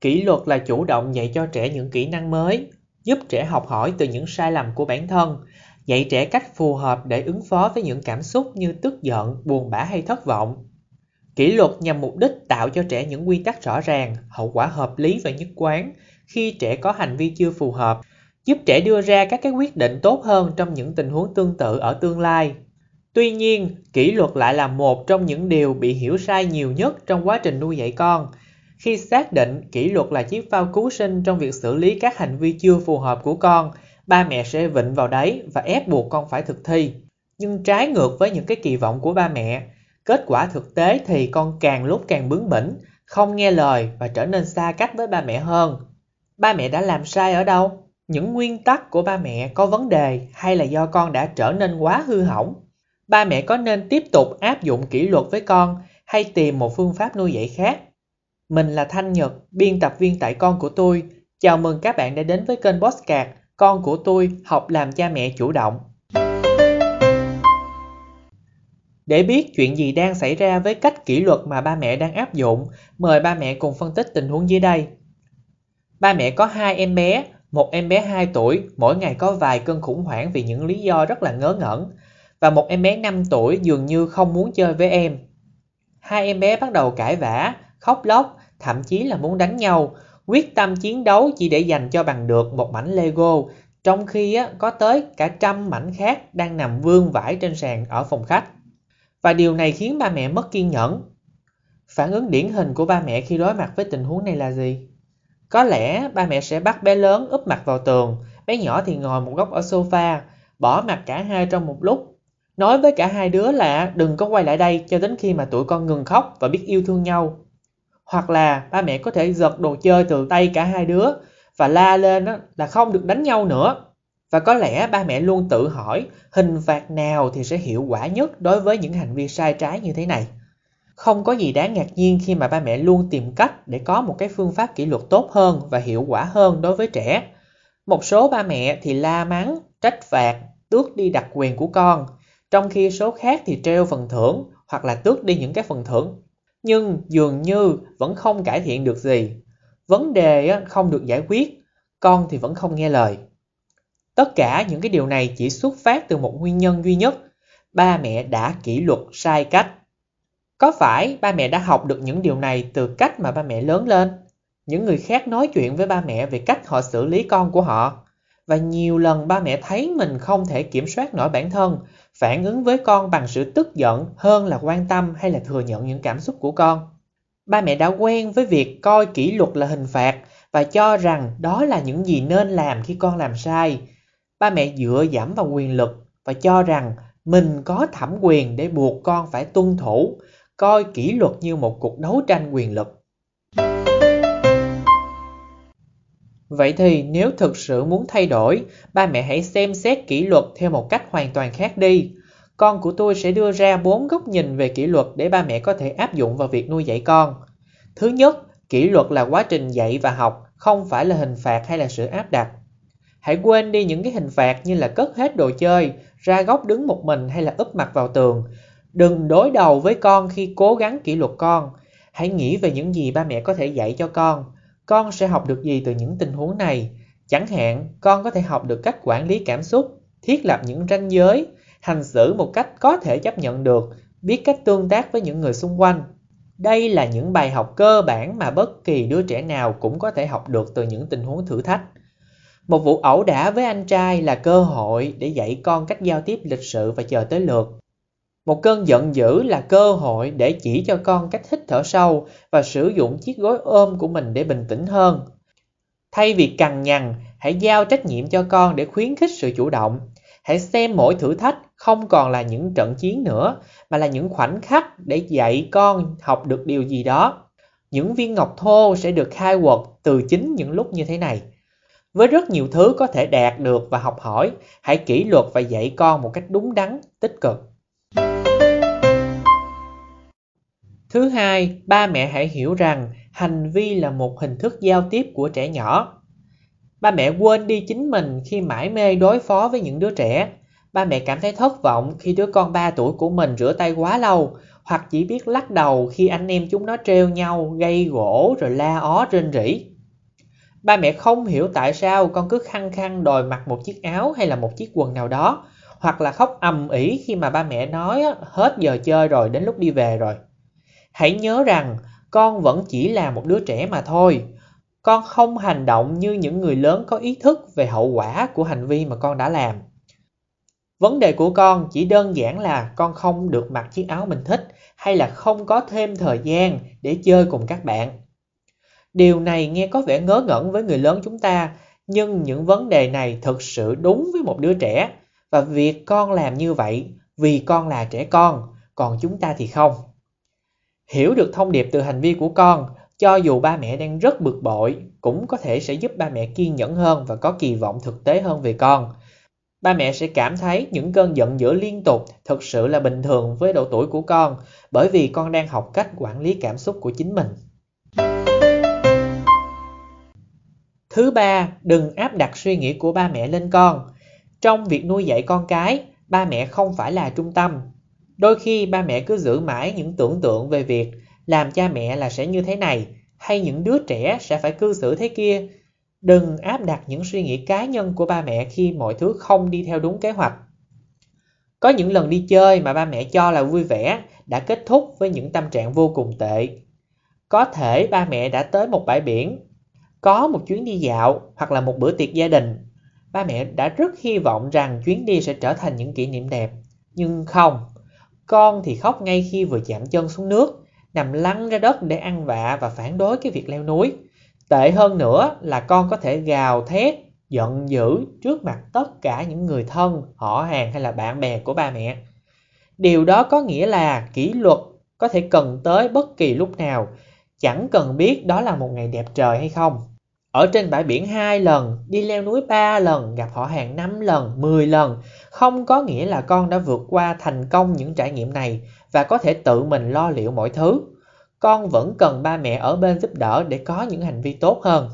Kỷ luật là chủ động dạy cho trẻ những kỹ năng mới, giúp trẻ học hỏi từ những sai lầm của bản thân, dạy trẻ cách phù hợp để ứng phó với những cảm xúc như tức giận, buồn bã hay thất vọng. Kỷ luật nhằm mục đích tạo cho trẻ những quy tắc rõ ràng, hậu quả hợp lý và nhất quán khi trẻ có hành vi chưa phù hợp, giúp trẻ đưa ra các cái quyết định tốt hơn trong những tình huống tương tự ở tương lai. Tuy nhiên, kỷ luật lại là một trong những điều bị hiểu sai nhiều nhất trong quá trình nuôi dạy con. Khi xác định kỷ luật là chiếc phao cứu sinh trong việc xử lý các hành vi chưa phù hợp của con, ba mẹ sẽ vịnh vào đấy và ép buộc con phải thực thi. Nhưng trái ngược với những cái kỳ vọng của ba mẹ, kết quả thực tế thì con càng lúc càng bướng bỉnh, không nghe lời và trở nên xa cách với ba mẹ hơn. Ba mẹ đã làm sai ở đâu? Những nguyên tắc của ba mẹ có vấn đề hay là do con đã trở nên quá hư hỏng? Ba mẹ có nên tiếp tục áp dụng kỷ luật với con hay tìm một phương pháp nuôi dạy khác? Mình là Thanh Nhật, biên tập viên tại con của tôi. Chào mừng các bạn đã đến với kênh Postcard Con của tôi học làm cha mẹ chủ động. Để biết chuyện gì đang xảy ra với cách kỷ luật mà ba mẹ đang áp dụng, mời ba mẹ cùng phân tích tình huống dưới đây. Ba mẹ có hai em bé, một em bé 2 tuổi, mỗi ngày có vài cơn khủng hoảng vì những lý do rất là ngớ ngẩn, và một em bé 5 tuổi dường như không muốn chơi với em. Hai em bé bắt đầu cãi vã, khóc lóc, thậm chí là muốn đánh nhau, quyết tâm chiến đấu chỉ để giành cho bằng được một mảnh Lego, trong khi á, có tới cả trăm mảnh khác đang nằm vương vãi trên sàn ở phòng khách. Và điều này khiến ba mẹ mất kiên nhẫn. Phản ứng điển hình của ba mẹ khi đối mặt với tình huống này là gì? Có lẽ ba mẹ sẽ bắt bé lớn úp mặt vào tường, bé nhỏ thì ngồi một góc ở sofa, bỏ mặt cả hai trong một lúc. Nói với cả hai đứa là đừng có quay lại đây cho đến khi mà tụi con ngừng khóc và biết yêu thương nhau. Hoặc là ba mẹ có thể giật đồ chơi từ tay cả hai đứa và la lên là không được đánh nhau nữa. Và có lẽ ba mẹ luôn tự hỏi hình phạt nào thì sẽ hiệu quả nhất đối với những hành vi sai trái như thế này. Không có gì đáng ngạc nhiên khi mà ba mẹ luôn tìm cách để có một cái phương pháp kỷ luật tốt hơn và hiệu quả hơn đối với trẻ. Một số ba mẹ thì la mắng, trách phạt, tước đi đặc quyền của con, trong khi số khác thì treo phần thưởng hoặc là tước đi những cái phần thưởng. Nhưng dường như vẫn không cải thiện được gì. Vấn đề không được giải quyết, con thì vẫn không nghe lời. Tất cả những cái điều này chỉ xuất phát từ một nguyên nhân duy nhất, ba mẹ đã kỷ luật sai cách. Có phải ba mẹ đã học được những điều này từ cách mà ba mẹ lớn lên? Những người khác nói chuyện với ba mẹ về cách họ xử lý con của họ. Và nhiều lần ba mẹ thấy mình không thể kiểm soát nổi bản thân, phản ứng với con bằng sự tức giận hơn là quan tâm hay là thừa nhận những cảm xúc của con. Ba mẹ đã quen với việc coi kỷ luật là hình phạt và cho rằng đó là những gì nên làm khi con làm sai. Ba mẹ dựa dẫm vào quyền lực và cho rằng mình có thẩm quyền để buộc con phải tuân thủ, coi kỷ luật như một cuộc đấu tranh quyền lực. Vậy thì nếu thực sự muốn thay đổi, ba mẹ hãy xem xét kỷ luật theo một cách hoàn toàn khác đi. Con của tôi sẽ đưa ra bốn góc nhìn về kỷ luật để ba mẹ có thể áp dụng vào việc nuôi dạy con. Thứ nhất, kỷ luật là quá trình dạy và học, không phải là hình phạt hay là sự áp đặt. Hãy quên đi những cái hình phạt như là cất hết đồ chơi, ra góc đứng một mình hay là úp mặt vào tường. Đừng đối đầu với con khi cố gắng kỷ luật con. Hãy nghĩ về những gì ba mẹ có thể dạy cho con. Con sẽ học được gì từ những tình huống này? Chẳng hạn, con có thể học được cách quản lý cảm xúc, thiết lập những ranh giới, hành xử một cách có thể chấp nhận được, biết cách tương tác với những người xung quanh. Đây là những bài học cơ bản mà bất kỳ đứa trẻ nào cũng có thể học được từ những tình huống thử thách. Một vụ ẩu đả với anh trai là cơ hội để dạy con cách giao tiếp lịch sự và chờ tới lượt. Một cơn giận dữ là cơ hội để chỉ cho con cách hít thở sâu và sử dụng chiếc gối ôm của mình để bình tĩnh hơn. Thay vì cằn nhằn, hãy giao trách nhiệm cho con để khuyến khích sự chủ động. Hãy xem mỗi thử thách không còn là những trận chiến nữa, mà là những khoảnh khắc để dạy con học được điều gì đó. Những viên ngọc thô sẽ được khai quật từ chính những lúc như thế này. Với rất nhiều thứ có thể đạt được và học hỏi, hãy kỷ luật và dạy con một cách đúng đắn, tích cực. Thứ hai, ba mẹ hãy hiểu rằng hành vi là một hình thức giao tiếp của trẻ nhỏ. Ba mẹ quên đi chính mình khi mãi mê đối phó với những đứa trẻ. Ba mẹ cảm thấy thất vọng khi đứa con 3 tuổi của mình rửa tay quá lâu, hoặc chỉ biết lắc đầu khi anh em chúng nó treo nhau, gây gỗ rồi la ó trên rỉ. Ba mẹ không hiểu tại sao con cứ khăng khăng đòi mặc một chiếc áo hay là một chiếc quần nào đó, hoặc là khóc ầm ĩ khi mà ba mẹ nói hết giờ chơi rồi đến lúc đi về rồi. Hãy nhớ rằng con vẫn chỉ là một đứa trẻ mà thôi. Con không hành động như những người lớn có ý thức về hậu quả của hành vi mà con đã làm. Vấn đề của con chỉ đơn giản là con không được mặc chiếc áo mình thích hay là không có thêm thời gian để chơi cùng các bạn. Điều này nghe có vẻ ngớ ngẩn với người lớn chúng ta, nhưng những vấn đề này thực sự đúng với một đứa trẻ và việc con làm như vậy vì con là trẻ con, còn chúng ta thì không. Hiểu được thông điệp từ hành vi của con, cho dù ba mẹ đang rất bực bội, cũng có thể sẽ giúp ba mẹ kiên nhẫn hơn và có kỳ vọng thực tế hơn về con. Ba mẹ sẽ cảm thấy những cơn giận dữ liên tục thực sự là bình thường với độ tuổi của con bởi vì con đang học cách quản lý cảm xúc của chính mình. Thứ ba, đừng áp đặt suy nghĩ của ba mẹ lên con. Trong việc nuôi dạy con cái, ba mẹ không phải là trung tâm. Đôi khi ba mẹ cứ giữ mãi những tưởng tượng về việc làm cha mẹ là sẽ như thế này, hay những đứa trẻ sẽ phải cư xử thế kia. Đừng áp đặt những suy nghĩ cá nhân của ba mẹ khi mọi thứ không đi theo đúng kế hoạch. Có những lần đi chơi mà ba mẹ cho là vui vẻ đã kết thúc với những tâm trạng vô cùng tệ. Có thể ba mẹ đã tới một bãi biển, có một chuyến đi dạo hoặc là một bữa tiệc gia đình ba mẹ đã rất hy vọng rằng chuyến đi sẽ trở thành những kỷ niệm đẹp. Nhưng không, con thì khóc ngay khi vừa chạm chân xuống nước, nằm lăn ra đất để ăn vạ và phản đối cái việc leo núi. Tệ hơn nữa là con có thể gào thét, giận dữ trước mặt tất cả những người thân, họ hàng hay là bạn bè của ba mẹ. Điều đó có nghĩa là kỷ luật có thể cần tới bất kỳ lúc nào, chẳng cần biết đó là một ngày đẹp trời hay không. Ở trên bãi biển hai lần, đi leo núi ba lần, gặp họ hàng năm lần, 10 lần, không có nghĩa là con đã vượt qua thành công những trải nghiệm này và có thể tự mình lo liệu mọi thứ. Con vẫn cần ba mẹ ở bên giúp đỡ để có những hành vi tốt hơn.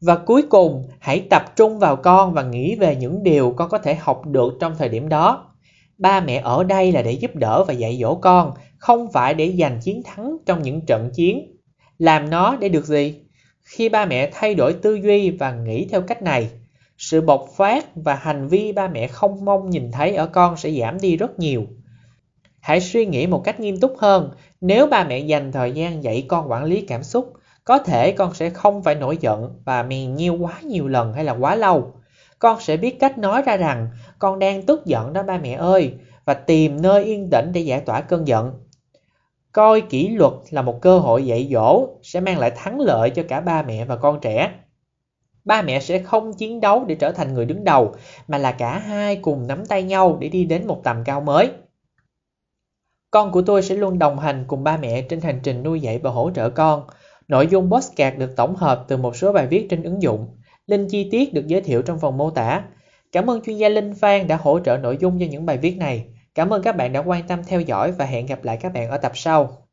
Và cuối cùng, hãy tập trung vào con và nghĩ về những điều con có thể học được trong thời điểm đó. Ba mẹ ở đây là để giúp đỡ và dạy dỗ con, không phải để giành chiến thắng trong những trận chiến làm nó để được gì? Khi ba mẹ thay đổi tư duy và nghĩ theo cách này, sự bộc phát và hành vi ba mẹ không mong nhìn thấy ở con sẽ giảm đi rất nhiều. Hãy suy nghĩ một cách nghiêm túc hơn, nếu ba mẹ dành thời gian dạy con quản lý cảm xúc, có thể con sẽ không phải nổi giận và mèn nhiêu quá nhiều lần hay là quá lâu. Con sẽ biết cách nói ra rằng con đang tức giận đó ba mẹ ơi và tìm nơi yên tĩnh để giải tỏa cơn giận. Coi kỷ luật là một cơ hội dạy dỗ sẽ mang lại thắng lợi cho cả ba mẹ và con trẻ. Ba mẹ sẽ không chiến đấu để trở thành người đứng đầu, mà là cả hai cùng nắm tay nhau để đi đến một tầm cao mới. Con của tôi sẽ luôn đồng hành cùng ba mẹ trên hành trình nuôi dạy và hỗ trợ con. Nội dung postcard được tổng hợp từ một số bài viết trên ứng dụng. Link chi tiết được giới thiệu trong phần mô tả. Cảm ơn chuyên gia Linh Phan đã hỗ trợ nội dung cho những bài viết này. Cảm ơn các bạn đã quan tâm theo dõi và hẹn gặp lại các bạn ở tập sau.